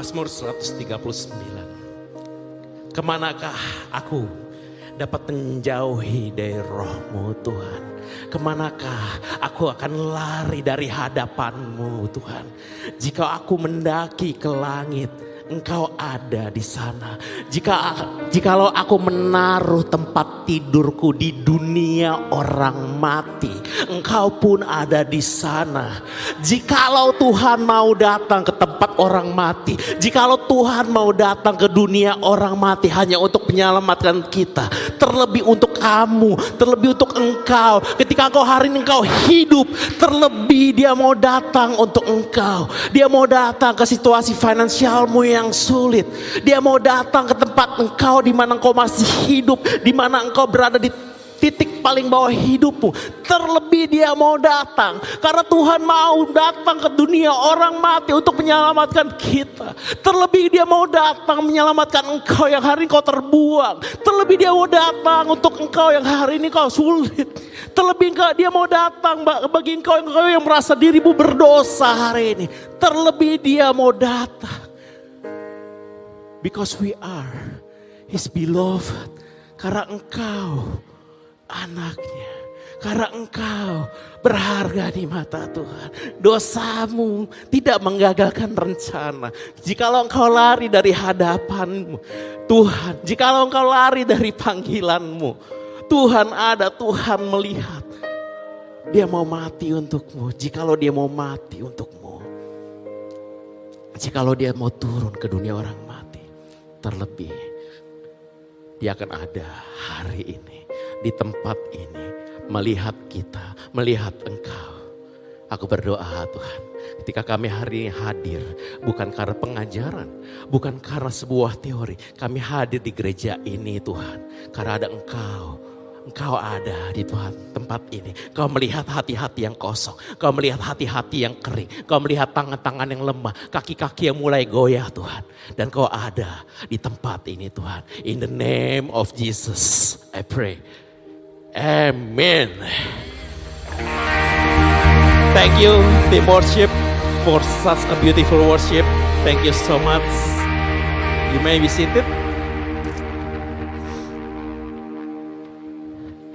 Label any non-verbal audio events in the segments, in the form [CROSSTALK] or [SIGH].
Mazmur 139. Ke manakah aku dapat menjauhi dari rohmu Tuhan? Ke manakah aku akan lari dari hadapanmu Tuhan? Jika aku mendaki ke langit, Engkau ada di sana. Jika jikalau aku menaruh tempat tidurku di dunia orang mati, Engkau pun ada di sana. Jikalau Tuhan mau datang ke tempat orang mati, jikalau Tuhan mau datang ke dunia orang mati hanya untuk menyelamatkan kita, terlebih untuk kamu, terlebih untuk engkau. Ketika engkau hari ini engkau hidup, terlebih dia mau datang untuk engkau. Dia mau datang ke situasi finansialmu yang sulit. Dia mau datang ke tempat engkau di mana engkau masih hidup, di mana engkau berada di titik paling bawah hidupmu. Terlebih dia mau datang. Karena Tuhan mau datang ke dunia orang mati untuk menyelamatkan kita. Terlebih dia mau datang menyelamatkan engkau yang hari ini kau terbuang. Terlebih dia mau datang untuk engkau yang hari ini kau sulit. Terlebih engkau, dia mau datang bagi engkau yang, engkau yang merasa dirimu berdosa hari ini. Terlebih dia mau datang. Because we are his beloved. Karena engkau anaknya. Karena engkau berharga di mata Tuhan. Dosamu tidak menggagalkan rencana. Jikalau engkau lari dari hadapanmu. Tuhan, jikalau engkau lari dari panggilanmu. Tuhan ada, Tuhan melihat. Dia mau mati untukmu. Jikalau dia mau mati untukmu. Jikalau dia mau turun ke dunia orang. Terlebih, dia akan ada hari ini di tempat ini melihat kita, melihat engkau. Aku berdoa Tuhan, ketika kami hari ini hadir bukan karena pengajaran, bukan karena sebuah teori. Kami hadir di gereja ini Tuhan, karena ada engkau. Engkau ada di Tuhan tempat ini. Kau melihat hati-hati yang kosong. Kau melihat hati-hati yang kering. Kau melihat tangan-tangan yang lemah. Kaki-kaki yang mulai goyah Tuhan. Dan kau ada di tempat ini Tuhan. In the name of Jesus I pray. Amen. Thank you, team worship, for such a beautiful worship. Thank you so much. You may be seated.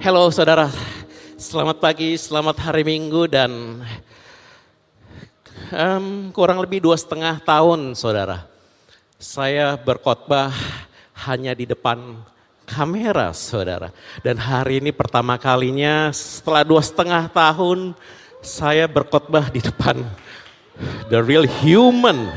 Halo saudara, selamat pagi, selamat hari Minggu dan um, kurang lebih dua setengah tahun saudara. Saya berkhotbah hanya di depan kamera saudara. Dan hari ini pertama kalinya setelah dua setengah tahun saya berkhotbah di depan the real human.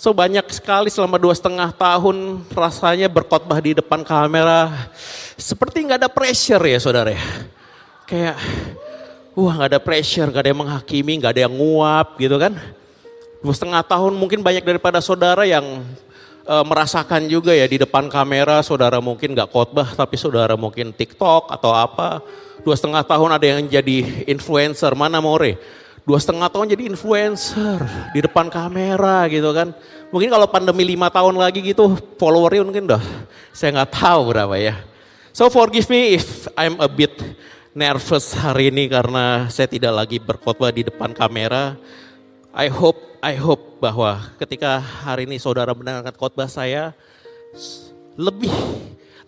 So banyak sekali selama dua setengah tahun rasanya berkhotbah di depan kamera seperti nggak ada pressure ya saudara ya. Kayak wah nggak ada pressure, nggak ada yang menghakimi, nggak ada yang nguap gitu kan. Dua setengah tahun mungkin banyak daripada saudara yang e, merasakan juga ya di depan kamera saudara mungkin nggak khotbah tapi saudara mungkin TikTok atau apa. Dua setengah tahun ada yang jadi influencer, mana more? Dua setengah tahun jadi influencer di depan kamera gitu kan. Mungkin kalau pandemi lima tahun lagi gitu followernya mungkin udah saya nggak tahu berapa ya. So forgive me if I'm a bit nervous hari ini karena saya tidak lagi berkhotbah di depan kamera. I hope I hope bahwa ketika hari ini saudara mendengarkan khotbah saya lebih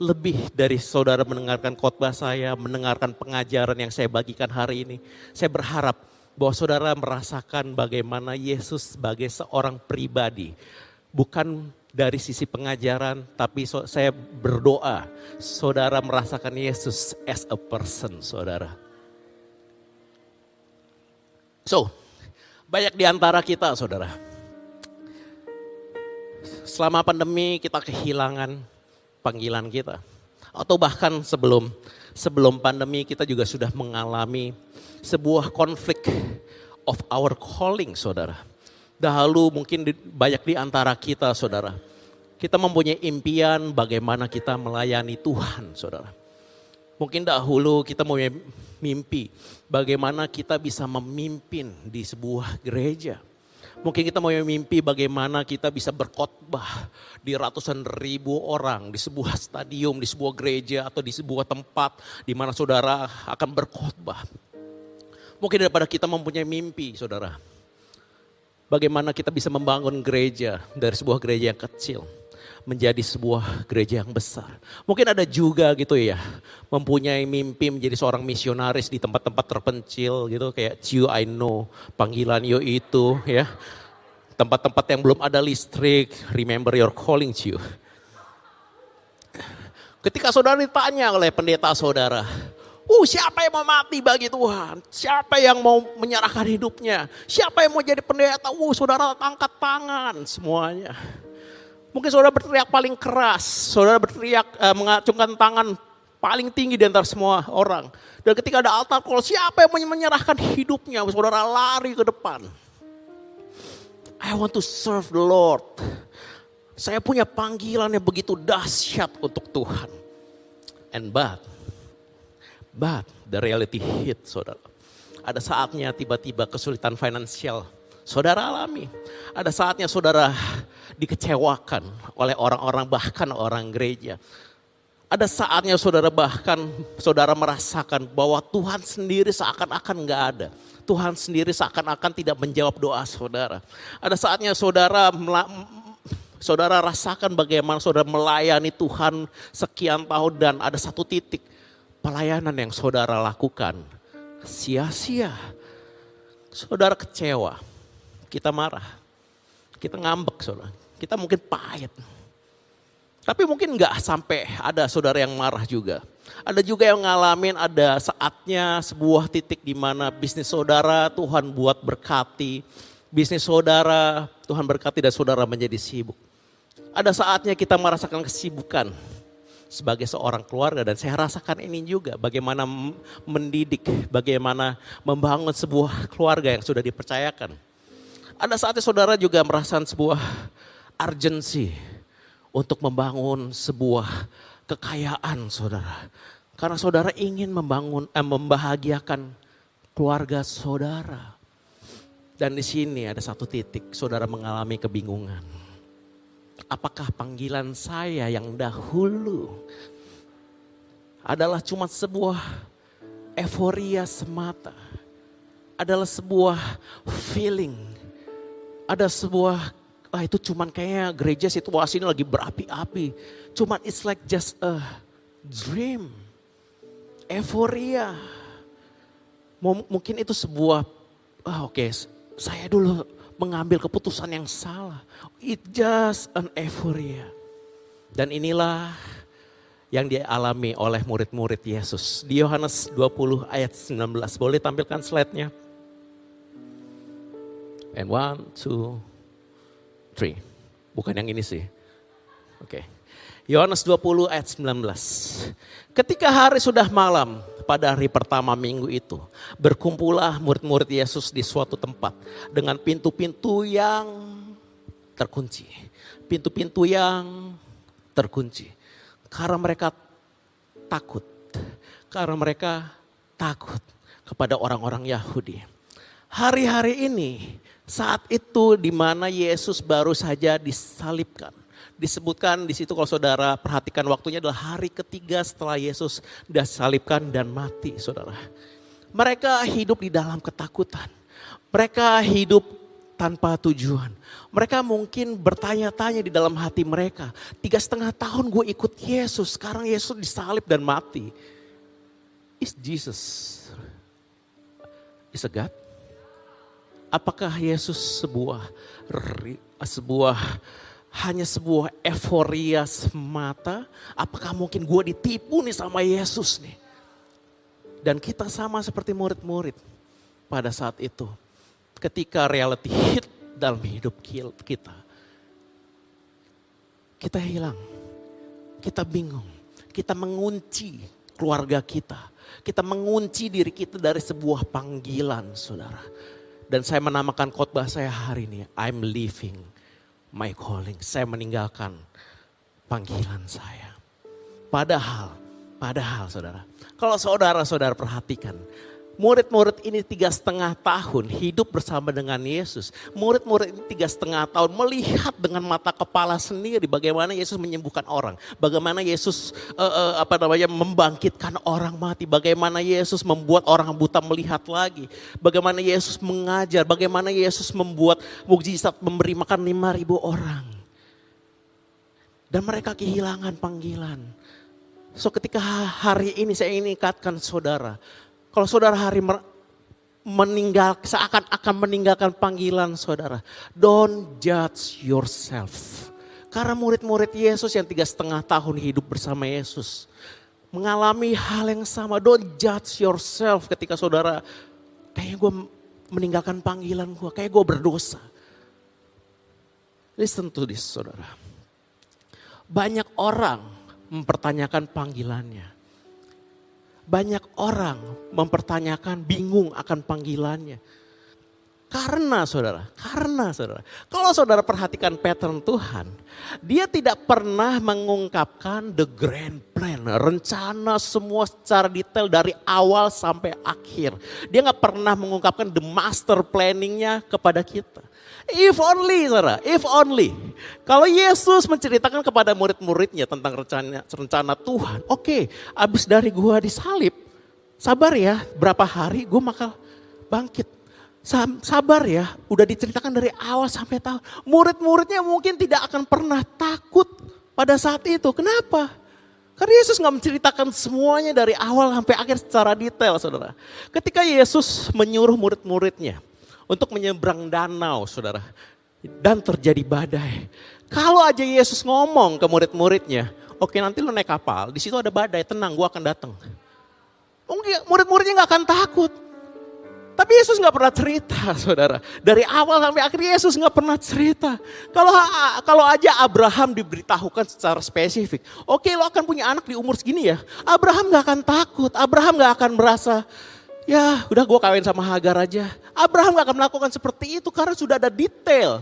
lebih dari saudara mendengarkan khotbah saya, mendengarkan pengajaran yang saya bagikan hari ini. Saya berharap bahwa saudara merasakan bagaimana Yesus sebagai seorang pribadi. Bukan dari sisi pengajaran, tapi so, saya berdoa saudara merasakan Yesus as a person, saudara. So, banyak di antara kita, saudara. Selama pandemi kita kehilangan panggilan kita. Atau bahkan sebelum sebelum pandemi kita juga sudah mengalami sebuah konflik of our calling saudara. Dahulu mungkin banyak di antara kita saudara. Kita mempunyai impian bagaimana kita melayani Tuhan saudara. Mungkin dahulu kita mempunyai mimpi bagaimana kita bisa memimpin di sebuah gereja. Mungkin kita mau mimpi bagaimana kita bisa berkhotbah di ratusan ribu orang di sebuah stadium, di sebuah gereja atau di sebuah tempat di mana saudara akan berkhotbah. Mungkin daripada kita mempunyai mimpi, saudara. Bagaimana kita bisa membangun gereja dari sebuah gereja yang kecil menjadi sebuah gereja yang besar. Mungkin ada juga gitu ya, mempunyai mimpi menjadi seorang misionaris di tempat-tempat terpencil gitu kayak Ciu I know, panggilan yo itu ya. Tempat-tempat yang belum ada listrik, remember your calling Ciu. Ketika saudara ditanya oleh pendeta saudara, Uh, siapa yang mau mati bagi Tuhan? Siapa yang mau menyerahkan hidupnya? Siapa yang mau jadi pendeta? Uh, saudara angkat tangan semuanya. Mungkin saudara berteriak paling keras, saudara berteriak uh, mengacungkan tangan paling tinggi di antara semua orang. Dan ketika ada altar call, siapa yang mau menyerahkan hidupnya? Saudara lari ke depan. I want to serve the Lord. Saya punya panggilan yang begitu dahsyat untuk Tuhan. And but, But the reality hit saudara. Ada saatnya tiba-tiba kesulitan finansial saudara alami. Ada saatnya saudara dikecewakan oleh orang-orang bahkan orang gereja. Ada saatnya saudara bahkan saudara merasakan bahwa Tuhan sendiri seakan-akan nggak ada. Tuhan sendiri seakan-akan tidak menjawab doa saudara. Ada saatnya saudara saudara rasakan bagaimana saudara melayani Tuhan sekian tahun dan ada satu titik pelayanan yang saudara lakukan sia-sia. Saudara kecewa, kita marah, kita ngambek saudara, kita mungkin pahit. Tapi mungkin nggak sampai ada saudara yang marah juga. Ada juga yang ngalamin ada saatnya sebuah titik di mana bisnis saudara Tuhan buat berkati. Bisnis saudara Tuhan berkati dan saudara menjadi sibuk. Ada saatnya kita merasakan kesibukan sebagai seorang keluarga dan saya rasakan ini juga bagaimana mendidik, bagaimana membangun sebuah keluarga yang sudah dipercayakan. Ada saatnya saudara juga merasakan sebuah urgensi untuk membangun sebuah kekayaan saudara. Karena saudara ingin membangun, eh, membahagiakan keluarga saudara. Dan di sini ada satu titik saudara mengalami kebingungan apakah panggilan saya yang dahulu adalah cuma sebuah euforia semata. Adalah sebuah feeling. Ada sebuah, ah itu cuman kayaknya gereja situasi ini lagi berapi-api. Cuman it's like just a dream. Euforia. Mungkin itu sebuah, ah oke okay, saya dulu mengambil keputusan yang salah. It just an euphoria. Dan inilah yang dialami oleh murid-murid Yesus. Di Yohanes 20 ayat 19. Boleh tampilkan slide-nya? And one, two, three. Bukan yang ini sih. Oke. Okay. Yohanes 20 ayat 19. Ketika hari sudah malam, pada hari pertama minggu itu. Berkumpullah murid-murid Yesus di suatu tempat dengan pintu-pintu yang terkunci. Pintu-pintu yang terkunci. Karena mereka takut. Karena mereka takut kepada orang-orang Yahudi. Hari-hari ini saat itu di mana Yesus baru saja disalibkan disebutkan di situ kalau saudara perhatikan waktunya adalah hari ketiga setelah Yesus disalibkan dan mati saudara. Mereka hidup di dalam ketakutan. Mereka hidup tanpa tujuan. Mereka mungkin bertanya-tanya di dalam hati mereka. Tiga setengah tahun gue ikut Yesus, sekarang Yesus disalib dan mati. Is Jesus is a God? Apakah Yesus sebuah sebuah hanya sebuah euforia semata? Apakah mungkin gue ditipu nih sama Yesus nih? Dan kita sama seperti murid-murid pada saat itu. Ketika reality hit dalam hidup kita. Kita hilang. Kita bingung. Kita mengunci keluarga kita. Kita mengunci diri kita dari sebuah panggilan saudara. Dan saya menamakan khotbah saya hari ini, I'm leaving my calling. Saya meninggalkan panggilan saya. Padahal, padahal saudara, kalau saudara-saudara perhatikan, Murid-murid ini tiga setengah tahun hidup bersama dengan Yesus. Murid-murid ini tiga setengah tahun melihat dengan mata kepala sendiri bagaimana Yesus menyembuhkan orang. Bagaimana Yesus uh, uh, apa namanya membangkitkan orang mati. Bagaimana Yesus membuat orang buta melihat lagi. Bagaimana Yesus mengajar. Bagaimana Yesus membuat mukjizat memberi makan lima ribu orang. Dan mereka kehilangan panggilan. So ketika hari ini saya ingin ikatkan saudara kalau saudara hari meninggal, seakan-akan meninggalkan panggilan saudara. Don't judge yourself. Karena murid-murid Yesus yang tiga setengah tahun hidup bersama Yesus. Mengalami hal yang sama. Don't judge yourself ketika saudara, kayaknya gue meninggalkan panggilan gue, kayak gue berdosa. Listen to this saudara. Banyak orang mempertanyakan panggilannya. Banyak orang mempertanyakan, bingung akan panggilannya. Karena saudara, karena saudara. Kalau saudara perhatikan pattern Tuhan, dia tidak pernah mengungkapkan the grand plan, rencana semua secara detail dari awal sampai akhir. Dia nggak pernah mengungkapkan the master planningnya kepada kita. If only, saudara, if only. Kalau Yesus menceritakan kepada murid-muridnya tentang rencana, rencana Tuhan, oke, okay, abis dari gua disalib, sabar ya, berapa hari gue bakal bangkit Sabar ya, udah diceritakan dari awal sampai tahu. Murid-muridnya mungkin tidak akan pernah takut pada saat itu. Kenapa? Karena Yesus nggak menceritakan semuanya dari awal sampai akhir secara detail, saudara. Ketika Yesus menyuruh murid-muridnya untuk menyeberang danau, saudara, dan terjadi badai. Kalau aja Yesus ngomong ke murid-muridnya, oke nanti lu naik kapal, di situ ada badai, tenang, gua akan datang. Murid-muridnya nggak akan takut. Tapi Yesus nggak pernah cerita, [LAUGHS] saudara. Dari awal sampai akhir Yesus nggak pernah cerita. Kalau kalau aja Abraham diberitahukan secara spesifik, oke okay, lo akan punya anak di umur segini ya. Abraham nggak akan takut, Abraham nggak akan merasa, ya udah gue kawin sama Hagar aja. Abraham nggak akan melakukan seperti itu karena sudah ada detail.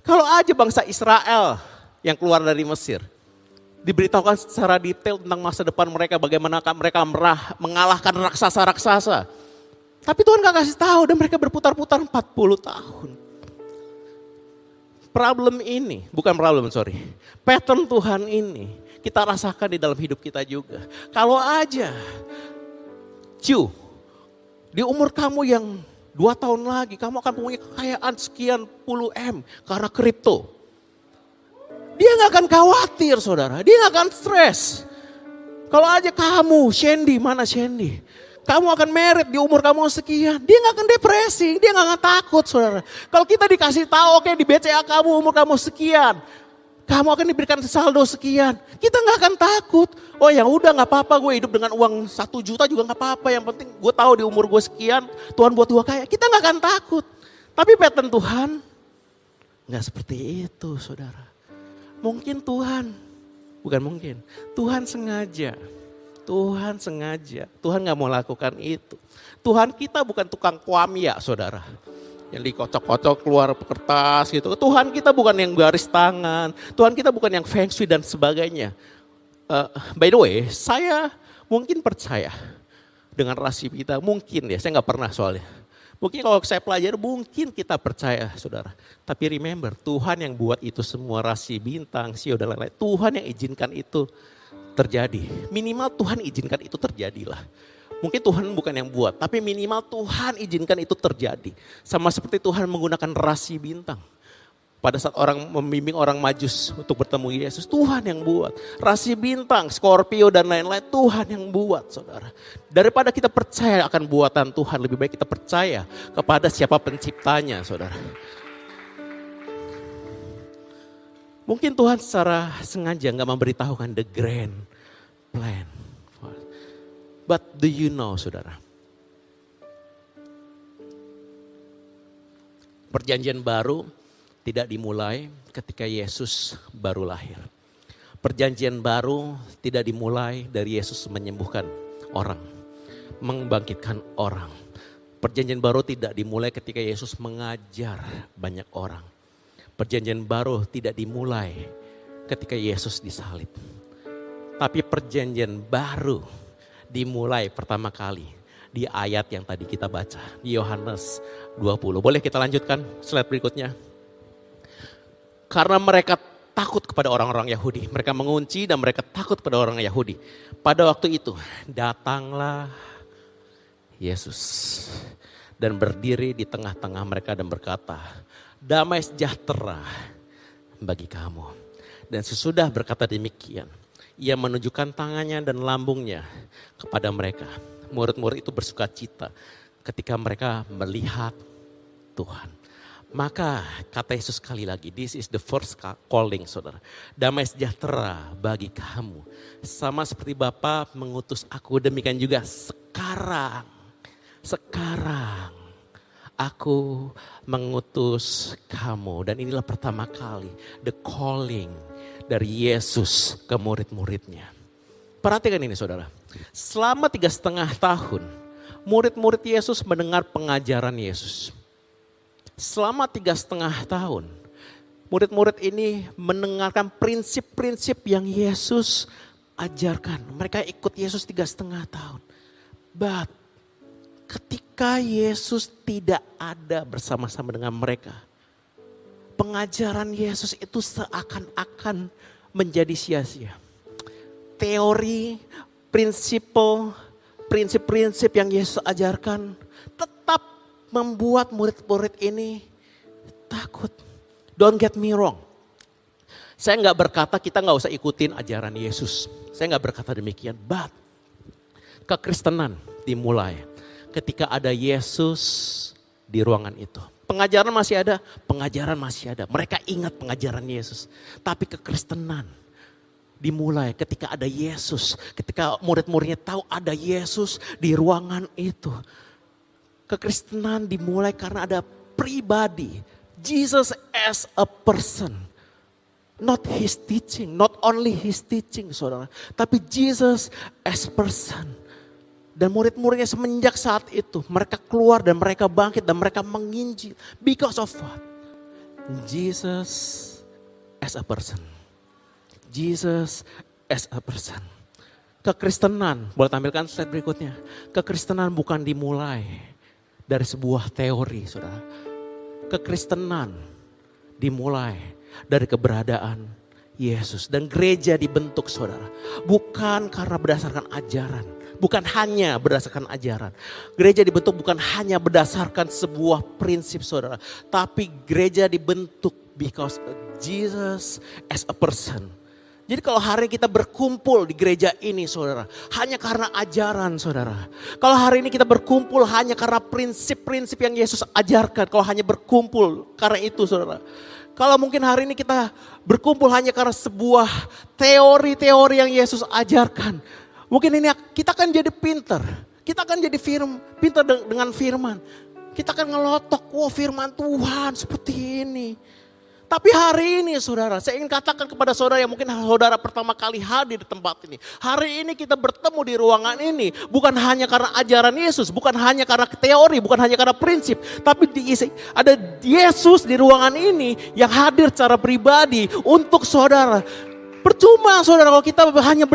Kalau aja bangsa Israel yang keluar dari Mesir, diberitahukan secara detail tentang masa depan mereka, bagaimana mereka merah, mengalahkan raksasa-raksasa tapi Tuhan gak kasih tahu dan mereka berputar-putar 40 tahun. Problem ini, bukan problem sorry. Pattern Tuhan ini kita rasakan di dalam hidup kita juga. Kalau aja, cu, di umur kamu yang dua tahun lagi kamu akan punya kekayaan sekian puluh M karena kripto. Dia gak akan khawatir saudara, dia gak akan stres. Kalau aja kamu, Shandy, mana Shandy? Kamu akan merit di umur kamu sekian. Dia nggak akan depresi, dia nggak akan takut saudara. Kalau kita dikasih tahu oke di BCA kamu umur kamu sekian. Kamu akan diberikan saldo sekian. Kita nggak akan takut. Oh ya udah nggak apa-apa gue hidup dengan uang satu juta juga nggak apa-apa. Yang penting gue tahu di umur gue sekian Tuhan buat gue kaya. Kita nggak akan takut. Tapi pattern Tuhan nggak seperti itu saudara. Mungkin Tuhan, bukan mungkin. Tuhan sengaja Tuhan sengaja, Tuhan gak mau lakukan itu. Tuhan kita bukan tukang kuamia saudara. Yang dikocok-kocok keluar kertas gitu. Tuhan kita bukan yang garis tangan. Tuhan kita bukan yang feng shui dan sebagainya. Uh, by the way, saya mungkin percaya dengan rasi kita. Mungkin ya, saya nggak pernah soalnya. Mungkin kalau saya pelajari mungkin kita percaya saudara. Tapi remember Tuhan yang buat itu semua rasi bintang, sio dan lain-lain. Tuhan yang izinkan itu terjadi. Minimal Tuhan izinkan itu terjadilah. Mungkin Tuhan bukan yang buat, tapi minimal Tuhan izinkan itu terjadi. Sama seperti Tuhan menggunakan rasi bintang. Pada saat orang membimbing orang majus untuk bertemu Yesus, Tuhan yang buat. Rasi bintang, Scorpio dan lain-lain, Tuhan yang buat saudara. Daripada kita percaya akan buatan Tuhan, lebih baik kita percaya kepada siapa penciptanya saudara. Mungkin Tuhan secara sengaja nggak memberitahukan the grand plan. But do you know saudara? Perjanjian baru tidak dimulai ketika Yesus baru lahir. Perjanjian baru tidak dimulai dari Yesus menyembuhkan orang, membangkitkan orang. Perjanjian baru tidak dimulai ketika Yesus mengajar banyak orang. Perjanjian baru tidak dimulai ketika Yesus disalib. Tapi perjanjian baru dimulai pertama kali di ayat yang tadi kita baca di Yohanes 20. Boleh kita lanjutkan slide berikutnya? Karena mereka takut kepada orang-orang Yahudi. Mereka mengunci dan mereka takut kepada orang Yahudi. Pada waktu itu datanglah Yesus dan berdiri di tengah-tengah mereka dan berkata, damai sejahtera bagi kamu. Dan sesudah berkata demikian, ia menunjukkan tangannya dan lambungnya kepada mereka. Murid-murid itu bersuka cita ketika mereka melihat Tuhan. Maka kata Yesus sekali lagi, this is the first calling saudara. Damai sejahtera bagi kamu. Sama seperti Bapa mengutus aku, demikian juga sekarang. Sekarang aku mengutus kamu. Dan inilah pertama kali the calling dari Yesus ke murid-muridnya. Perhatikan ini saudara. Selama tiga setengah tahun, murid-murid Yesus mendengar pengajaran Yesus selama tiga setengah tahun, murid-murid ini mendengarkan prinsip-prinsip yang Yesus ajarkan. Mereka ikut Yesus tiga setengah tahun. But ketika Yesus tidak ada bersama-sama dengan mereka, pengajaran Yesus itu seakan-akan menjadi sia-sia. Teori, prinsip, prinsip-prinsip yang Yesus ajarkan membuat murid-murid ini takut. Don't get me wrong. Saya nggak berkata kita nggak usah ikutin ajaran Yesus. Saya nggak berkata demikian. But kekristenan dimulai ketika ada Yesus di ruangan itu. Pengajaran masih ada, pengajaran masih ada. Mereka ingat pengajaran Yesus. Tapi kekristenan dimulai ketika ada Yesus. Ketika murid-muridnya tahu ada Yesus di ruangan itu kekristenan dimulai karena ada pribadi. Jesus as a person. Not his teaching, not only his teaching saudara. Tapi Jesus as person. Dan murid-muridnya semenjak saat itu mereka keluar dan mereka bangkit dan mereka menginjil. Because of what? Jesus as a person. Jesus as a person. Kekristenan, boleh tampilkan slide berikutnya. Kekristenan bukan dimulai dari sebuah teori, saudara. Kekristenan dimulai dari keberadaan Yesus. Dan gereja dibentuk saudara. Bukan karena berdasarkan ajaran. Bukan hanya berdasarkan ajaran. Gereja dibentuk bukan hanya berdasarkan sebuah prinsip saudara. Tapi gereja dibentuk because Jesus as a person jadi kalau hari kita berkumpul di gereja ini saudara, hanya karena ajaran saudara. Kalau hari ini kita berkumpul hanya karena prinsip-prinsip yang Yesus ajarkan, kalau hanya berkumpul karena itu saudara. Kalau mungkin hari ini kita berkumpul hanya karena sebuah teori-teori yang Yesus ajarkan. Mungkin ini kita akan jadi pinter. Kita akan jadi firm, pinter dengan firman. Kita akan ngelotok, wow firman Tuhan seperti ini. Tapi hari ini saudara, saya ingin katakan kepada saudara yang mungkin saudara pertama kali hadir di tempat ini. Hari ini kita bertemu di ruangan ini bukan hanya karena ajaran Yesus, bukan hanya karena teori, bukan hanya karena prinsip. Tapi diisi, ada Yesus di ruangan ini yang hadir secara pribadi untuk saudara. Percuma saudara kalau kita hanya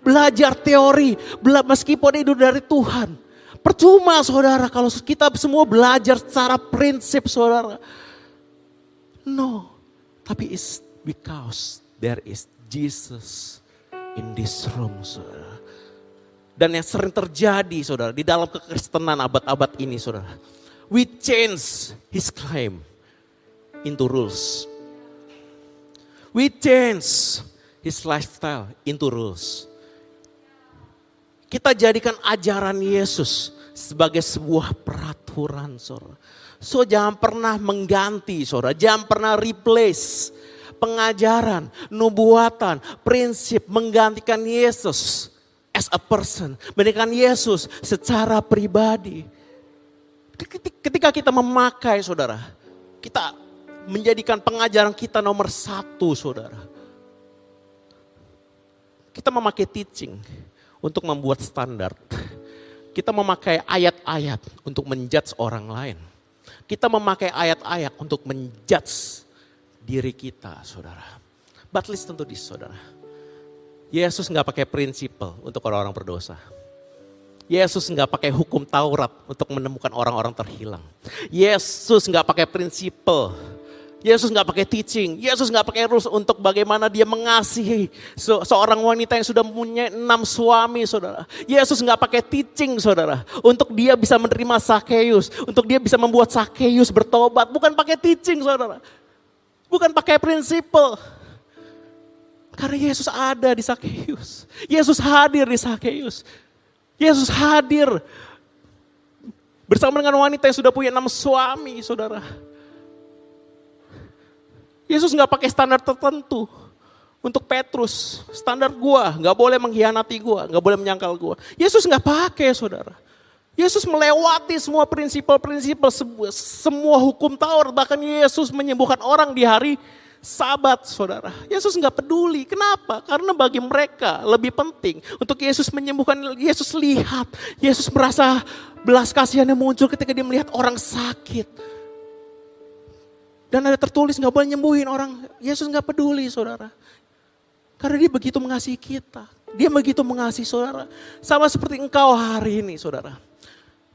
belajar teori, meskipun itu dari Tuhan. Percuma saudara kalau kita semua belajar secara prinsip saudara. No, tapi it's because there is Jesus in this room, saudara. Dan yang sering terjadi, saudara, di dalam kekristenan abad-abad ini, saudara. We change his claim into rules. We change his lifestyle into rules. Kita jadikan ajaran Yesus sebagai sebuah peraturan, saudara. So jangan pernah mengganti saudara, jangan pernah replace pengajaran, nubuatan, prinsip menggantikan Yesus as a person, menggantikan Yesus secara pribadi. Ketika kita memakai saudara, kita menjadikan pengajaran kita nomor satu saudara. Kita memakai teaching untuk membuat standar. Kita memakai ayat-ayat untuk menjudge orang lain. Kita memakai ayat-ayat untuk menjudge diri kita, saudara. But listen to this, saudara. Yesus nggak pakai prinsipal untuk orang-orang berdosa. Yesus nggak pakai hukum Taurat untuk menemukan orang-orang terhilang. Yesus nggak pakai prinsipal Yesus nggak pakai teaching, Yesus nggak pakai rules untuk bagaimana dia mengasihi se seorang wanita yang sudah punya enam suami, saudara. Yesus nggak pakai teaching, saudara, untuk dia bisa menerima Sakeus, untuk dia bisa membuat Sakeus bertobat, bukan pakai teaching, saudara, bukan pakai prinsipal. Karena Yesus ada di Sakeus, Yesus hadir di Sakeus, Yesus hadir bersama dengan wanita yang sudah punya enam suami, saudara. Yesus nggak pakai standar tertentu untuk Petrus. Standar gua nggak boleh mengkhianati gua, nggak boleh menyangkal gua. Yesus nggak pakai, saudara. Yesus melewati semua prinsipal-prinsipal, semua hukum Taurat. Bahkan Yesus menyembuhkan orang di hari sabat, saudara. Yesus nggak peduli. Kenapa? Karena bagi mereka lebih penting untuk Yesus menyembuhkan. Yesus lihat, Yesus merasa belas kasihannya muncul ketika dia melihat orang sakit. Dan ada tertulis nggak boleh nyembuhin orang. Yesus nggak peduli saudara. Karena dia begitu mengasihi kita. Dia begitu mengasihi saudara. Sama seperti engkau hari ini saudara.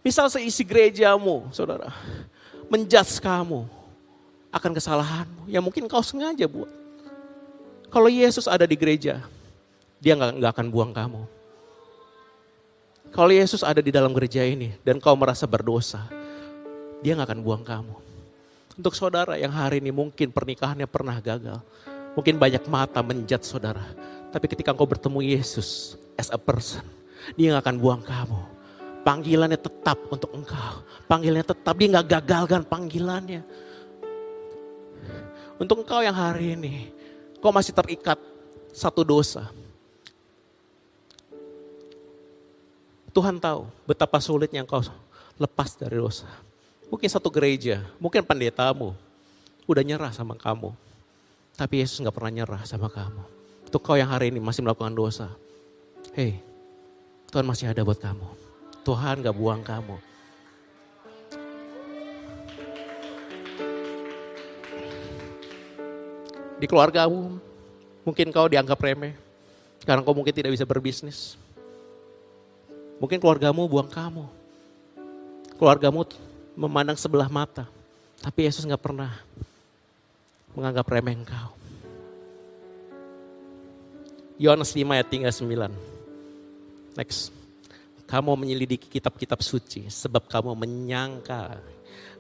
Misal seisi gerejamu saudara. Menjudge kamu akan kesalahanmu. Ya mungkin kau sengaja buat. Kalau Yesus ada di gereja, dia nggak akan buang kamu. Kalau Yesus ada di dalam gereja ini dan kau merasa berdosa, dia nggak akan buang kamu. Untuk saudara yang hari ini mungkin pernikahannya pernah gagal. Mungkin banyak mata menjat saudara. Tapi ketika engkau bertemu Yesus as a person, dia gak akan buang kamu. Panggilannya tetap untuk engkau. Panggilannya tetap, dia gak gagalkan panggilannya. Untuk engkau yang hari ini, kau masih terikat satu dosa. Tuhan tahu betapa sulitnya engkau lepas dari dosa. Mungkin satu gereja, mungkin pendetamu udah nyerah sama kamu. Tapi Yesus nggak pernah nyerah sama kamu. Untuk kau yang hari ini masih melakukan dosa. Hei, Tuhan masih ada buat kamu. Tuhan gak buang kamu. Di keluargamu, mungkin kau dianggap remeh. Karena kau mungkin tidak bisa berbisnis. Mungkin keluargamu buang kamu. Keluargamu memandang sebelah mata. Tapi Yesus nggak pernah menganggap remeh engkau. Yohanes 5 ayat 39. Next. Kamu menyelidiki kitab-kitab suci sebab kamu menyangka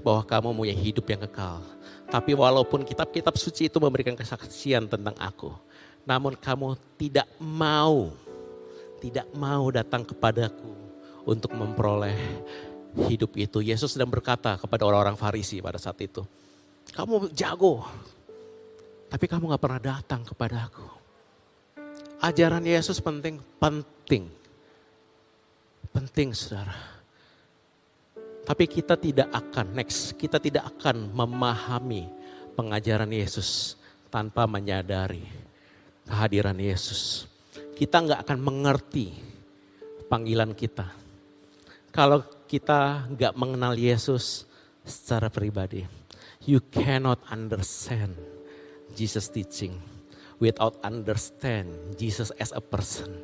bahwa kamu punya hidup yang kekal. Tapi walaupun kitab-kitab suci itu memberikan kesaksian tentang aku. Namun kamu tidak mau, tidak mau datang kepadaku untuk memperoleh hidup itu. Yesus sedang berkata kepada orang-orang Farisi pada saat itu. Kamu jago, tapi kamu gak pernah datang kepada aku. Ajaran Yesus penting, penting. Penting saudara. Tapi kita tidak akan, next, kita tidak akan memahami pengajaran Yesus tanpa menyadari kehadiran Yesus. Kita nggak akan mengerti panggilan kita. Kalau kita nggak mengenal Yesus secara pribadi. You cannot understand Jesus teaching without understand Jesus as a person.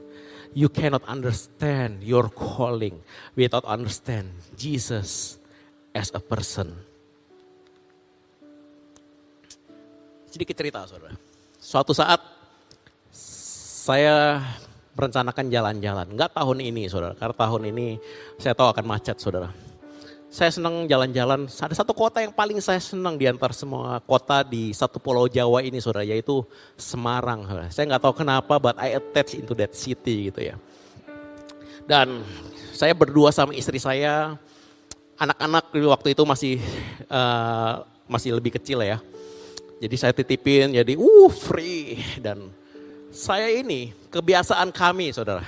You cannot understand your calling without understand Jesus as a person. Sedikit cerita saudara. Suatu saat saya merencanakan jalan-jalan. Enggak tahun ini saudara, karena tahun ini saya tahu akan macet saudara. Saya senang jalan-jalan, ada satu kota yang paling saya senang di antara semua kota di satu pulau Jawa ini saudara, yaitu Semarang. Saya nggak tahu kenapa, but I attach into that city gitu ya. Dan saya berdua sama istri saya, anak-anak waktu itu masih uh, masih lebih kecil ya. Jadi saya titipin jadi uh free dan saya ini kebiasaan kami saudara.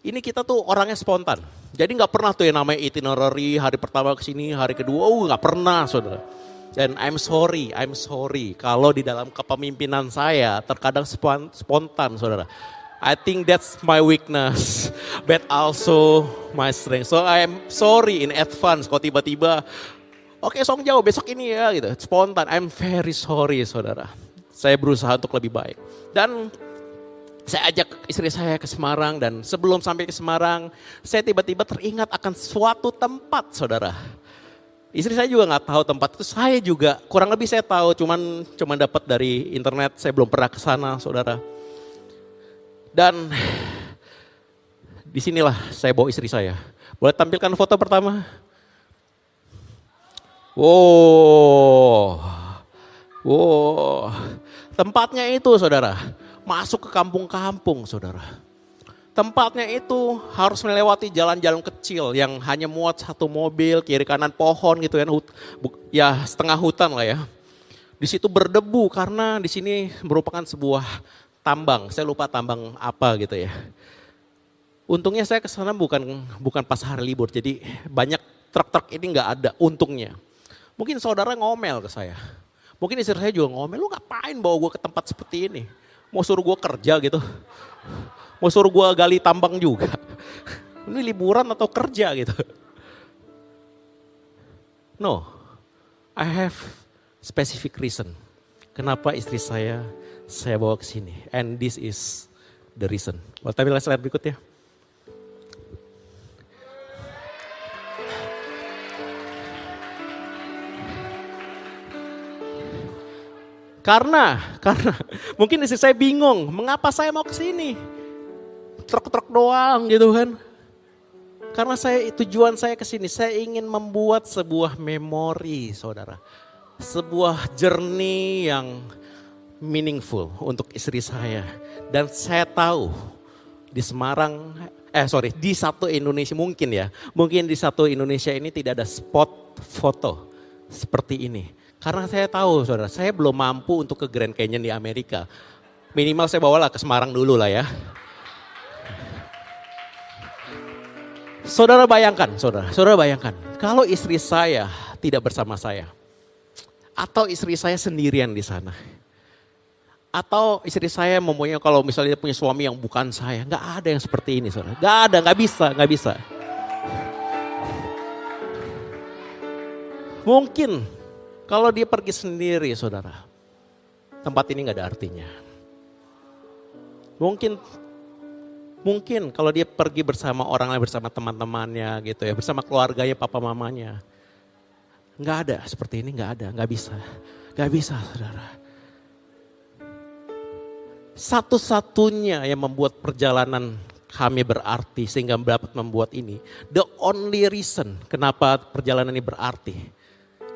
Ini kita tuh orangnya spontan. Jadi nggak pernah tuh yang namanya itinerary hari pertama ke sini, hari kedua, oh nggak pernah saudara. Dan I'm sorry, I'm sorry kalau di dalam kepemimpinan saya terkadang spontan saudara. I think that's my weakness, [LAUGHS] but also my strength. So I'm sorry in advance kalau tiba-tiba, oke okay, Song jauh besok ini ya gitu, spontan. I'm very sorry saudara. Saya berusaha untuk lebih baik. Dan saya ajak istri saya ke Semarang dan sebelum sampai ke Semarang, saya tiba-tiba teringat akan suatu tempat saudara. Istri saya juga nggak tahu tempat itu, saya juga kurang lebih saya tahu, cuman cuman dapat dari internet, saya belum pernah ke sana saudara. Dan di sinilah saya bawa istri saya. Boleh tampilkan foto pertama? Wow, wow, tempatnya itu saudara, masuk ke kampung-kampung saudara. Tempatnya itu harus melewati jalan-jalan kecil yang hanya muat satu mobil, kiri kanan pohon gitu ya, ya setengah hutan lah ya. Di situ berdebu karena di sini merupakan sebuah tambang. Saya lupa tambang apa gitu ya. Untungnya saya ke sana bukan bukan pas hari libur, jadi banyak truk-truk ini nggak ada untungnya. Mungkin saudara ngomel ke saya. Mungkin istri saya juga ngomel, lu ngapain bawa gue ke tempat seperti ini? Mau suruh gue kerja gitu? Mau suruh gue gali tambang juga? Ini liburan atau kerja gitu? No, I have specific reason. Kenapa istri saya saya bawa ke sini. And this is the reason. Boleh tampilkan slide berikutnya. Karena, karena mungkin istri saya bingung, mengapa saya mau ke sini? Truk-truk doang gitu kan. Karena saya tujuan saya ke sini, saya ingin membuat sebuah memori, Saudara. Sebuah journey yang meaningful untuk istri saya. Dan saya tahu di Semarang, eh sorry, di satu Indonesia mungkin ya, mungkin di satu Indonesia ini tidak ada spot foto seperti ini. Karena saya tahu saudara, saya belum mampu untuk ke Grand Canyon di Amerika. Minimal saya bawalah ke Semarang dulu lah ya. Saudara bayangkan, saudara, saudara bayangkan, kalau istri saya tidak bersama saya, atau istri saya sendirian di sana, atau istri saya mempunyai kalau misalnya punya suami yang bukan saya, nggak ada yang seperti ini, saudara. Nggak ada, nggak bisa, nggak bisa. Mungkin kalau dia pergi sendiri, saudara, tempat ini nggak ada artinya. Mungkin mungkin kalau dia pergi bersama orang lain, bersama teman-temannya gitu ya, bersama keluarganya, papa mamanya. Nggak ada seperti ini, nggak ada, nggak bisa. Nggak bisa saudara satu-satunya yang membuat perjalanan kami berarti sehingga dapat membuat ini. The only reason kenapa perjalanan ini berarti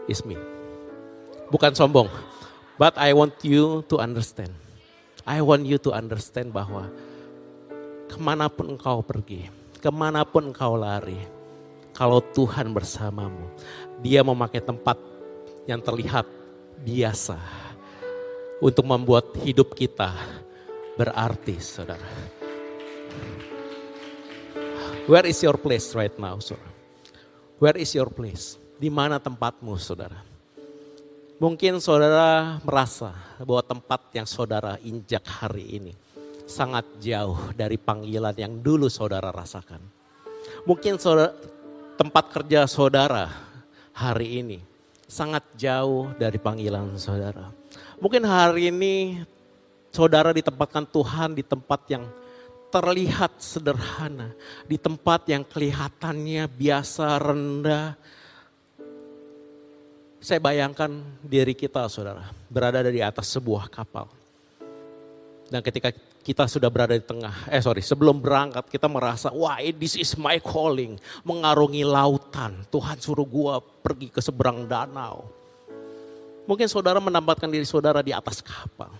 is me. Bukan sombong. But I want you to understand. I want you to understand bahwa ke mana pun engkau pergi, ke mana pun engkau lari, kalau Tuhan bersamamu, dia memakai tempat yang terlihat biasa untuk membuat hidup kita berarti, saudara. Where is your place right now, saudara? Where is your place? Di mana tempatmu, saudara? Mungkin saudara merasa bahwa tempat yang saudara injak hari ini sangat jauh dari panggilan yang dulu saudara rasakan. Mungkin saudara, tempat kerja saudara hari ini sangat jauh dari panggilan saudara. Mungkin hari ini Saudara ditempatkan Tuhan di tempat yang terlihat sederhana, di tempat yang kelihatannya biasa, rendah. Saya bayangkan diri kita saudara, berada di atas sebuah kapal. Dan ketika kita sudah berada di tengah, eh sorry, sebelum berangkat kita merasa, wah this is my calling. Mengarungi lautan, Tuhan suruh gua pergi ke seberang danau. Mungkin saudara menempatkan diri saudara di atas kapal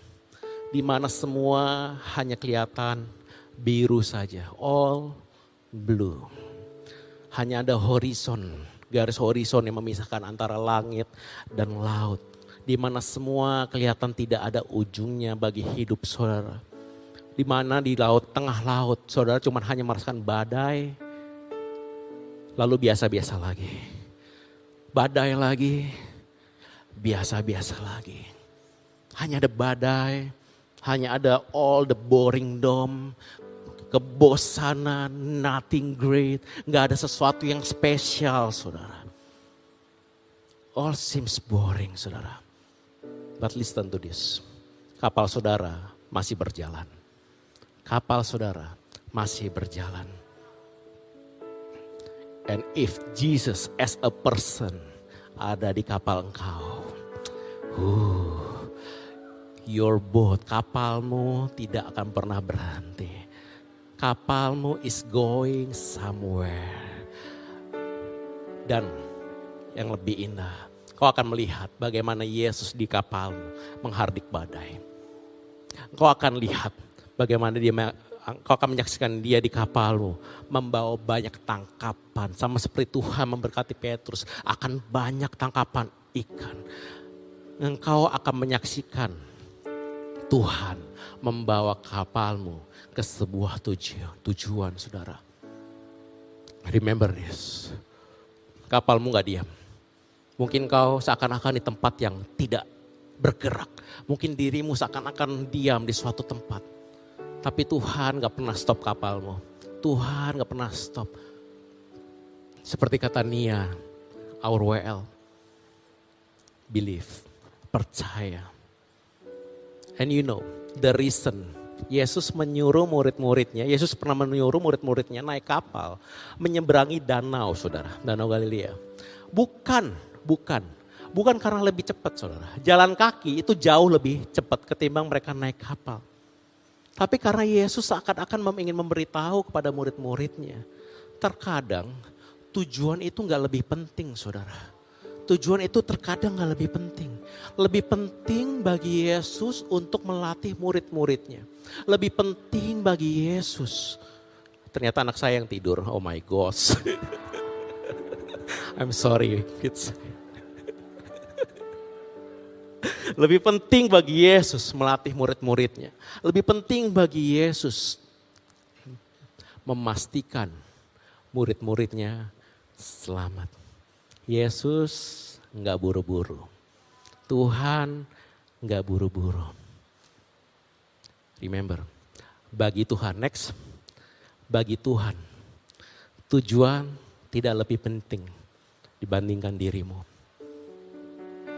di mana semua hanya kelihatan biru saja, all blue. Hanya ada horizon, garis horizon yang memisahkan antara langit dan laut. Di mana semua kelihatan tidak ada ujungnya bagi hidup saudara. Di mana di laut, tengah laut, saudara cuma hanya merasakan badai, lalu biasa-biasa lagi. Badai lagi, biasa-biasa lagi. Hanya ada badai, Hanya ada all the boring dome, kebosanan, nothing great, nggak ada sesuatu yang spesial, saudara. All seems boring, saudara. But listen to this. Kapal saudara masih berjalan. Kapal saudara masih berjalan. And if Jesus as a person ada di kapal engkau, uh, your boat, kapalmu tidak akan pernah berhenti. Kapalmu is going somewhere. Dan yang lebih indah, kau akan melihat bagaimana Yesus di kapalmu menghardik badai. Kau akan lihat bagaimana dia kau akan menyaksikan dia di kapalmu membawa banyak tangkapan sama seperti Tuhan memberkati Petrus akan banyak tangkapan ikan. Engkau akan menyaksikan Tuhan membawa kapalmu ke sebuah tujuan, tujuan saudara. Remember this. Kapalmu gak diam. Mungkin kau seakan-akan di tempat yang tidak bergerak. Mungkin dirimu seakan-akan diam di suatu tempat. Tapi Tuhan gak pernah stop kapalmu. Tuhan gak pernah stop. Seperti kata Nia, our WL. Believe, percaya. And you know, the reason Yesus menyuruh murid-muridnya, Yesus pernah menyuruh murid-muridnya naik kapal, menyeberangi danau, saudara, danau Galilea. Bukan, bukan, bukan karena lebih cepat, saudara. Jalan kaki itu jauh lebih cepat ketimbang mereka naik kapal. Tapi karena Yesus akan-akan ingin memberitahu kepada murid-muridnya, terkadang tujuan itu nggak lebih penting, saudara tujuan itu terkadang gak lebih penting. Lebih penting bagi Yesus untuk melatih murid-muridnya. Lebih penting bagi Yesus. Ternyata anak saya yang tidur. Oh my gosh. [LAUGHS] I'm sorry kids. Lebih penting bagi Yesus melatih murid-muridnya. Lebih penting bagi Yesus memastikan murid-muridnya selamat. Yesus nggak buru-buru. Tuhan nggak buru-buru. Remember, bagi Tuhan, next, bagi Tuhan, tujuan tidak lebih penting dibandingkan dirimu.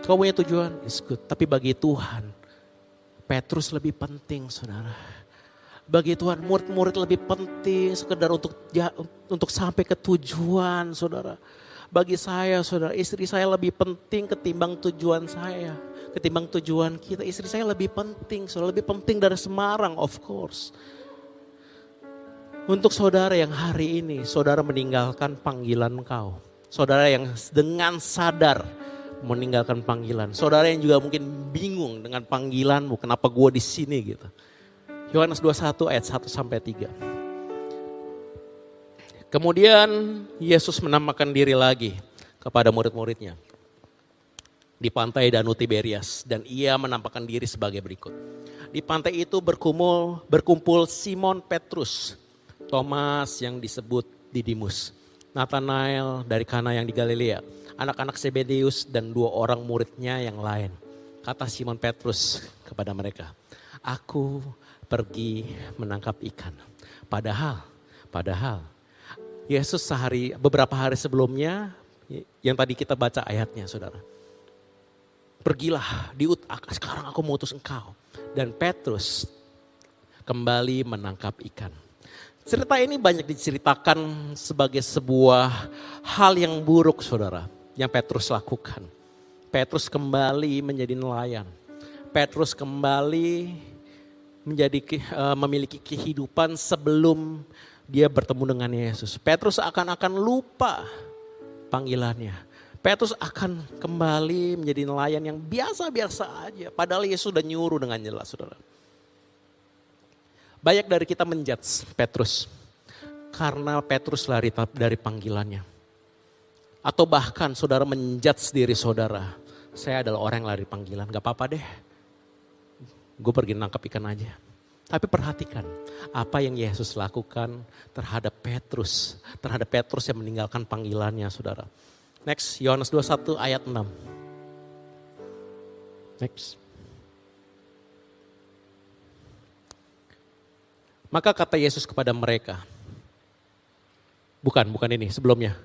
Kau punya tujuan, is good. Tapi bagi Tuhan, Petrus lebih penting, saudara. Bagi Tuhan, murid-murid lebih penting sekedar untuk untuk sampai ke tujuan, saudara. Bagi saya, saudara, istri saya lebih penting ketimbang tujuan saya. Ketimbang tujuan kita, istri saya lebih penting, saudara, lebih penting dari Semarang, of course. Untuk saudara yang hari ini, saudara meninggalkan panggilan kau. Saudara yang dengan sadar meninggalkan panggilan. Saudara yang juga mungkin bingung dengan panggilanmu, kenapa gue di sini gitu. Yohanes 21 ayat 1 sampai 3. Kemudian Yesus menampakkan diri lagi kepada murid-muridnya di pantai Danau Tiberias dan ia menampakkan diri sebagai berikut. Di pantai itu berkumpul berkumpul Simon Petrus, Thomas yang disebut Didimus, Nathanael dari Kana yang di Galilea, anak-anak Zebedeus dan dua orang muridnya yang lain. Kata Simon Petrus kepada mereka, "Aku pergi menangkap ikan." Padahal, padahal Yesus sehari beberapa hari sebelumnya yang tadi kita baca ayatnya saudara. Pergilah diut sekarang aku mengutus engkau. Dan Petrus kembali menangkap ikan. Cerita ini banyak diceritakan sebagai sebuah hal yang buruk saudara. Yang Petrus lakukan. Petrus kembali menjadi nelayan. Petrus kembali menjadi uh, memiliki kehidupan sebelum dia bertemu dengan Yesus. Petrus akan-akan lupa panggilannya. Petrus akan kembali menjadi nelayan yang biasa-biasa aja. Padahal Yesus sudah nyuruh dengan jelas, saudara. Banyak dari kita menjudge Petrus. Karena Petrus lari dari panggilannya. Atau bahkan saudara menjudge diri saudara. Saya adalah orang yang lari panggilan, gak apa-apa deh. Gue pergi nangkap ikan aja. Tapi perhatikan apa yang Yesus lakukan terhadap Petrus. Terhadap Petrus yang meninggalkan panggilannya saudara. Next, Yohanes 21 ayat 6. Next. Maka kata Yesus kepada mereka, bukan, bukan ini, sebelumnya.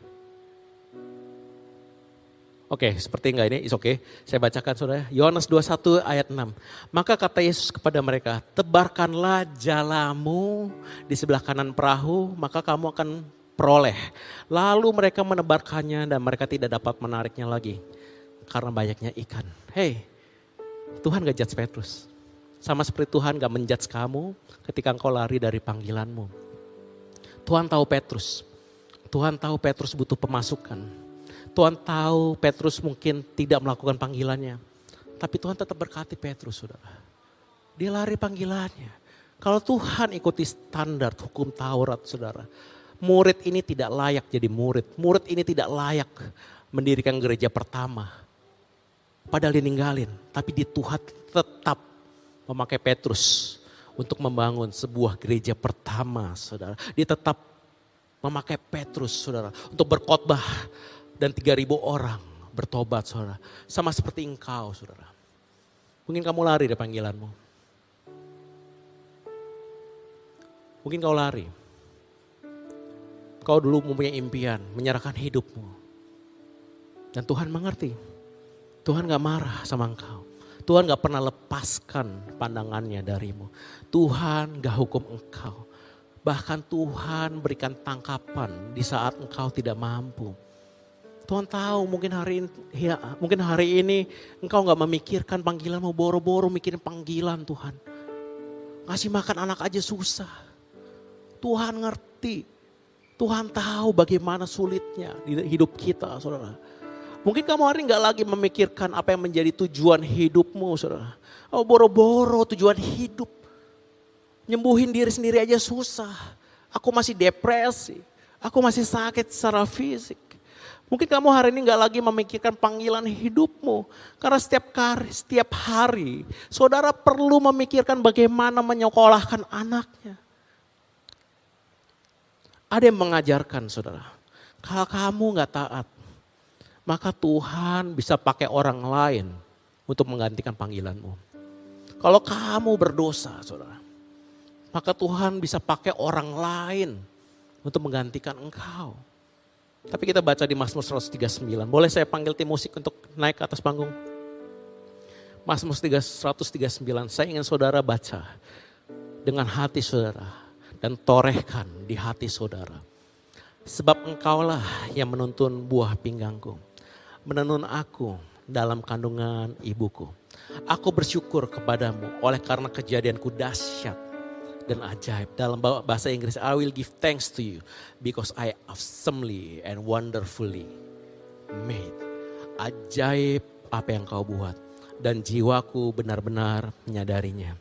Oke, seperti enggak ini, is oke. Okay. Saya bacakan saudara. Yohanes 21 ayat 6. Maka kata Yesus kepada mereka, tebarkanlah jalamu di sebelah kanan perahu, maka kamu akan peroleh. Lalu mereka menebarkannya dan mereka tidak dapat menariknya lagi. Karena banyaknya ikan. Hei, Tuhan gak judge Petrus. Sama seperti Tuhan gak menjudge kamu ketika engkau lari dari panggilanmu. Tuhan tahu Petrus. Tuhan tahu Petrus butuh pemasukan Tuhan tahu Petrus mungkin tidak melakukan panggilannya. Tapi Tuhan tetap berkati Petrus, saudara. Dia lari panggilannya. Kalau Tuhan ikuti standar hukum Taurat, saudara. Murid ini tidak layak jadi murid. Murid ini tidak layak mendirikan gereja pertama. Padahal dia ninggalin. Tapi di Tuhan tetap memakai Petrus untuk membangun sebuah gereja pertama, saudara. Dia tetap memakai Petrus, saudara, untuk berkhotbah dan 3000 orang bertobat saudara. Sama seperti engkau saudara. Mungkin kamu lari dari panggilanmu. Mungkin kau lari. Kau dulu mempunyai impian, menyerahkan hidupmu. Dan Tuhan mengerti. Tuhan gak marah sama engkau. Tuhan gak pernah lepaskan pandangannya darimu. Tuhan gak hukum engkau. Bahkan Tuhan berikan tangkapan di saat engkau tidak mampu. Tuhan tahu mungkin hari ini, ya, mungkin hari ini engkau nggak memikirkan panggilan mau boro-boro mikirin panggilan Tuhan. Ngasih makan anak aja susah. Tuhan ngerti. Tuhan tahu bagaimana sulitnya di hidup kita saudara. Mungkin kamu hari nggak lagi memikirkan apa yang menjadi tujuan hidupmu saudara. Oh boro-boro tujuan hidup. Nyembuhin diri sendiri aja susah. Aku masih depresi. Aku masih sakit secara fisik. Mungkin kamu hari ini nggak lagi memikirkan panggilan hidupmu. Karena setiap hari, setiap hari, saudara perlu memikirkan bagaimana menyekolahkan anaknya. Ada yang mengajarkan saudara, kalau kamu nggak taat, maka Tuhan bisa pakai orang lain untuk menggantikan panggilanmu. Kalau kamu berdosa saudara, maka Tuhan bisa pakai orang lain untuk menggantikan engkau. Tapi kita baca di Mazmur 139. Boleh saya panggil tim musik untuk naik ke atas panggung? Mazmur 139, saya ingin saudara baca dengan hati saudara dan torehkan di hati saudara. Sebab engkaulah yang menuntun buah pinggangku, menenun aku dalam kandungan ibuku. Aku bersyukur kepadamu oleh karena kejadianku dahsyat dan ajaib. Dalam bahasa Inggris, I will give thanks to you because I awesomely and wonderfully made. Ajaib apa yang kau buat dan jiwaku benar-benar menyadarinya.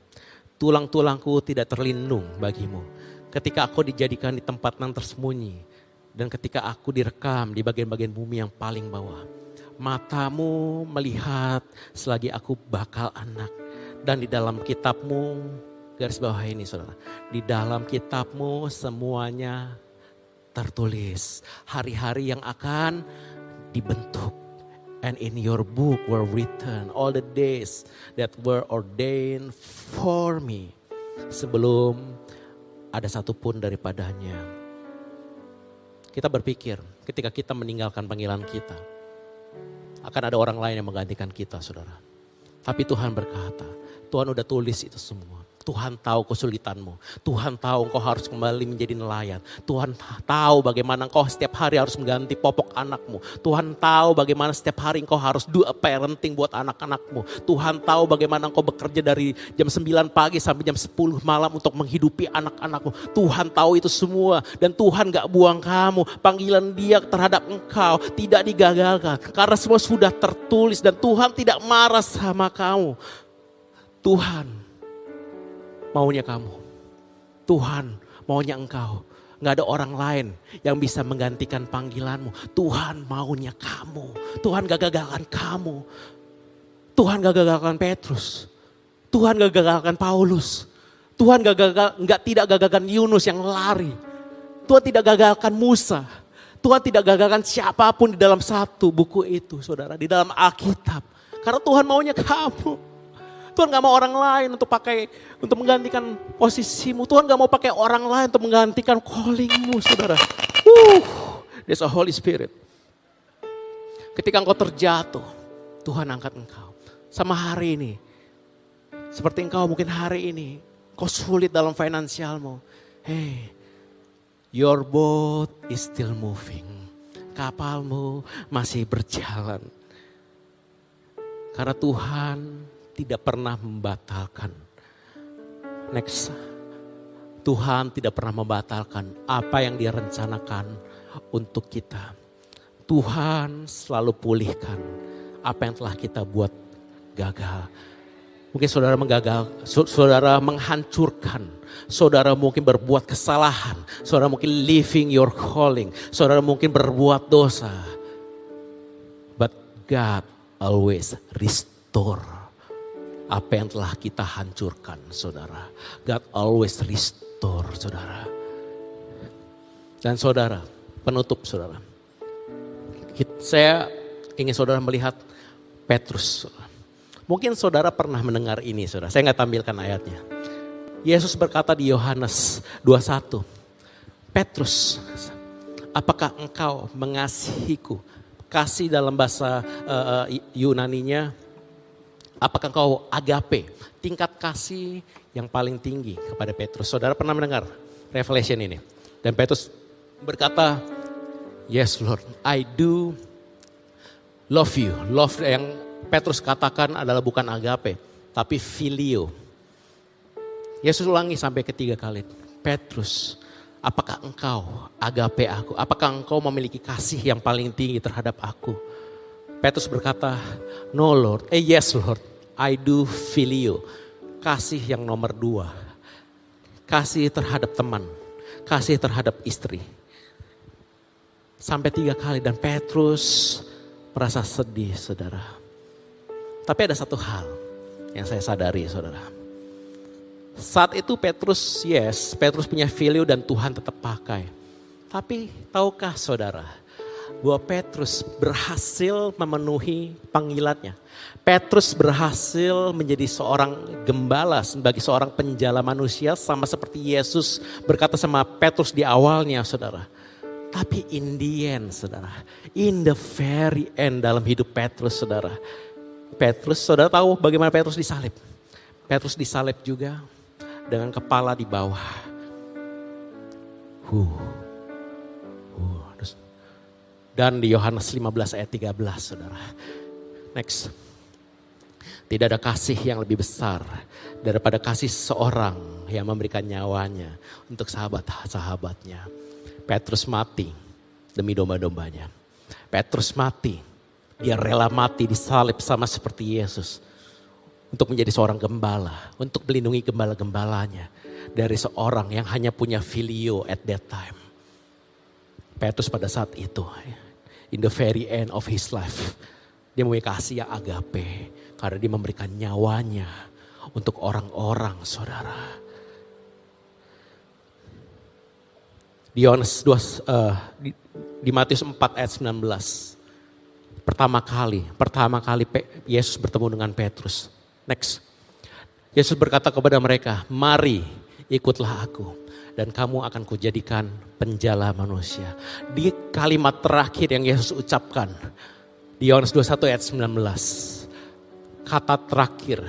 Tulang-tulangku tidak terlindung bagimu. Ketika aku dijadikan di tempat yang tersembunyi dan ketika aku direkam di bagian-bagian bumi yang paling bawah. Matamu melihat selagi aku bakal anak dan di dalam kitabmu Garis bawah ini saudara. Di dalam kitabmu semuanya tertulis. Hari-hari yang akan dibentuk. And in your book were written all the days that were ordained for me. Sebelum ada satupun daripadanya. Kita berpikir ketika kita meninggalkan panggilan kita. Akan ada orang lain yang menggantikan kita saudara. Tapi Tuhan berkata, Tuhan udah tulis itu semua. Tuhan tahu kesulitanmu. Tuhan tahu engkau harus kembali menjadi nelayan. Tuhan tahu bagaimana engkau setiap hari harus mengganti popok anakmu. Tuhan tahu bagaimana setiap hari engkau harus do a parenting buat anak-anakmu. Tuhan tahu bagaimana engkau bekerja dari jam 9 pagi sampai jam 10 malam untuk menghidupi anak-anakmu. Tuhan tahu itu semua. Dan Tuhan gak buang kamu. Panggilan dia terhadap engkau tidak digagalkan. Karena semua sudah tertulis dan Tuhan tidak marah sama kamu. Tuhan maunya kamu. Tuhan maunya engkau. Nggak ada orang lain yang bisa menggantikan panggilanmu. Tuhan maunya kamu. Tuhan gak gagalkan kamu. Tuhan gak gagalkan Petrus. Tuhan gak gagalkan Paulus. Tuhan gak gagal, nggak tidak gagalkan Yunus yang lari. Tuhan tidak gagalkan Musa. Tuhan tidak gagalkan siapa pun di dalam satu buku itu, saudara. Di dalam Alkitab. Karena Tuhan maunya kamu. Tuhan gak mau orang lain untuk pakai, untuk menggantikan posisimu. Tuhan gak mau pakai orang lain untuk menggantikan callingmu saudara. Uh, there's a Holy Spirit. Ketika engkau terjatuh, Tuhan angkat engkau. Sama hari ini, seperti engkau mungkin hari ini, kau sulit dalam finansialmu. Hey, your boat is still moving. Kapalmu masih berjalan. Karena Tuhan tidak pernah membatalkan. Next, Tuhan tidak pernah membatalkan apa yang dia rencanakan untuk kita. Tuhan selalu pulihkan apa yang telah kita buat gagal. Mungkin saudara menggagal, saudara menghancurkan, saudara mungkin berbuat kesalahan, saudara mungkin living your calling, saudara mungkin berbuat dosa. But God always restore apa yang telah kita hancurkan, saudara. God always restore, saudara. Dan saudara, penutup saudara. Saya ingin saudara melihat Petrus. Mungkin saudara pernah mendengar ini saudara, saya nggak tampilkan ayatnya. Yesus berkata di Yohanes 21, Petrus, apakah engkau mengasihiku? Kasih dalam bahasa uh, Yunaninya, apakah engkau agape? Tingkat kasih yang paling tinggi kepada Petrus. Saudara pernah mendengar Revelation ini? Dan Petrus berkata, Yes Lord, I do love you. Love yang Petrus katakan adalah bukan agape, tapi filio. Yesus ulangi sampai ketiga kali. Petrus, apakah engkau agape aku? Apakah engkau memiliki kasih yang paling tinggi terhadap aku? Petrus berkata, no Lord, eh yes Lord, I do filio. Kasih yang nomor dua. Kasih terhadap teman, kasih terhadap istri. Sampai tiga kali dan Petrus merasa sedih saudara. Tapi ada satu hal yang saya sadari saudara. Saat itu Petrus, yes, Petrus punya value dan Tuhan tetap pakai. Tapi tahukah saudara, bahwa Petrus berhasil memenuhi panggilannya. Petrus berhasil menjadi seorang gembala sebagai seorang penjala manusia sama seperti Yesus berkata sama Petrus di awalnya saudara. Tapi in the end saudara, in the very end dalam hidup Petrus saudara, Petrus, saudara tahu bagaimana Petrus disalib? Petrus disalib juga dengan kepala di bawah. Huh. Dan di Yohanes 15 ayat 13 saudara. Next. Tidak ada kasih yang lebih besar daripada kasih seorang yang memberikan nyawanya untuk sahabat-sahabatnya. Petrus mati demi domba-dombanya. Petrus mati dia rela mati disalib sama seperti Yesus. Untuk menjadi seorang gembala. Untuk melindungi gembala-gembalanya. Dari seorang yang hanya punya filio at that time. Petrus pada saat itu. In the very end of his life. Dia memiliki kasih yang agape. Karena dia memberikan nyawanya. Untuk orang-orang saudara. Di Yohanes 2, uh, di, di Matius 4 ayat 19 pertama kali, pertama kali Yesus bertemu dengan Petrus. Next. Yesus berkata kepada mereka, mari ikutlah aku dan kamu akan kujadikan penjala manusia. Di kalimat terakhir yang Yesus ucapkan di Yohanes 21 ayat 19. Kata terakhir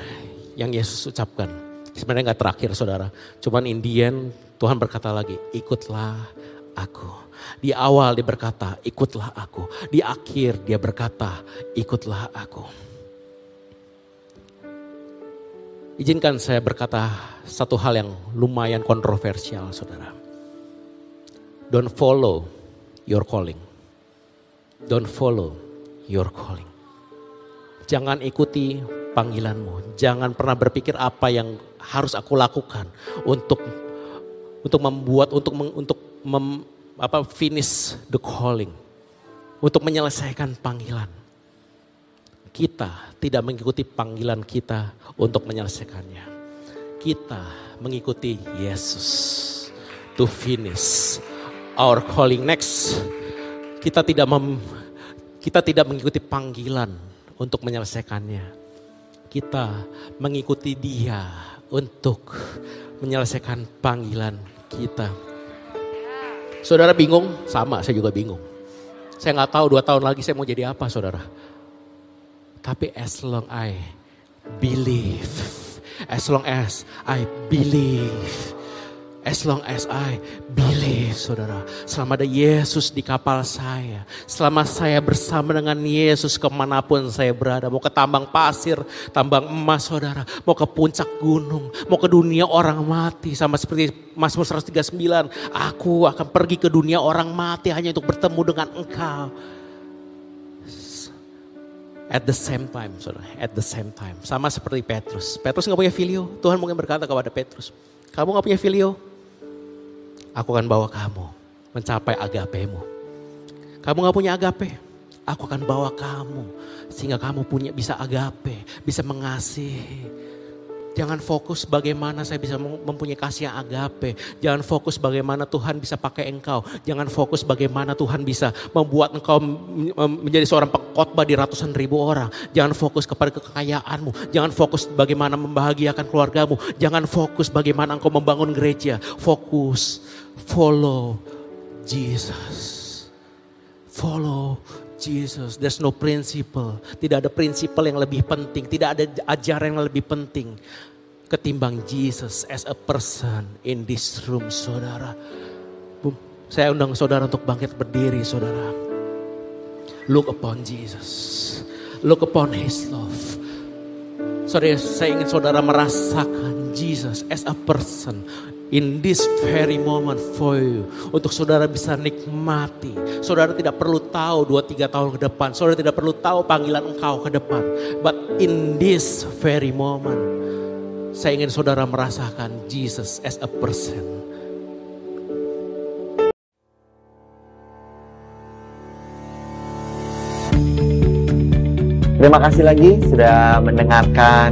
yang Yesus ucapkan. Sebenarnya nggak terakhir saudara. Cuman Indian Tuhan berkata lagi, ikutlah aku. Di awal dia berkata, ikutlah aku. Di akhir dia berkata, ikutlah aku. Izinkan saya berkata satu hal yang lumayan kontroversial saudara. Don't follow your calling. Don't follow your calling. Jangan ikuti panggilanmu. Jangan pernah berpikir apa yang harus aku lakukan untuk untuk membuat untuk untuk mem, apa finish the calling untuk menyelesaikan panggilan. Kita tidak mengikuti panggilan kita untuk menyelesaikannya. Kita mengikuti Yesus to finish our calling next. Kita tidak mem, kita tidak mengikuti panggilan untuk menyelesaikannya. kita mengikuti dia untuk menyelesaikan panggilan kita. Saudara bingung? Sama, saya juga bingung. Saya nggak tahu dua tahun lagi saya mau jadi apa, saudara. Tapi as long I believe, as long as I believe, As long as I believe, saudara. Selama ada Yesus di kapal saya. Selama saya bersama dengan Yesus ke mana pun saya berada. Mau ke tambang pasir, tambang emas, saudara. Mau ke puncak gunung. Mau ke dunia orang mati. Sama seperti Mazmur 139. Aku akan pergi ke dunia orang mati hanya untuk bertemu dengan engkau. At the same time, saudara. At the same time. Sama seperti Petrus. Petrus nggak punya filio. Tuhan mungkin berkata kepada Petrus. Kamu nggak punya filio? Aku akan bawa kamu mencapai agapemu. Kamu gak punya agape? Aku akan bawa kamu sehingga kamu punya bisa agape, bisa mengasihi. Jangan fokus bagaimana saya bisa mempunyai kasih yang agape. Jangan fokus bagaimana Tuhan bisa pakai engkau. Jangan fokus bagaimana Tuhan bisa membuat engkau menjadi seorang pengkhotbah di ratusan ribu orang. Jangan fokus kepada kekayaanmu. Jangan fokus bagaimana membahagiakan keluargamu. Jangan fokus bagaimana engkau membangun gereja. Fokus Follow Jesus. Follow Jesus. There's no principle. Tidak ada prinsipal yang lebih penting. Tidak ada ajaran yang lebih penting. Ketimbang Jesus as a person in this room saudara. Saya undang saudara untuk bangkit berdiri saudara. Look upon Jesus. Look upon his love. Saudara, saya ingin saudara merasakan Jesus as a person in this very moment for you. Untuk saudara bisa nikmati. Saudara tidak perlu tahu 2-3 tahun ke depan. Saudara tidak perlu tahu panggilan engkau ke depan. But in this very moment. Saya ingin saudara merasakan Jesus as a person. Terima kasih lagi sudah mendengarkan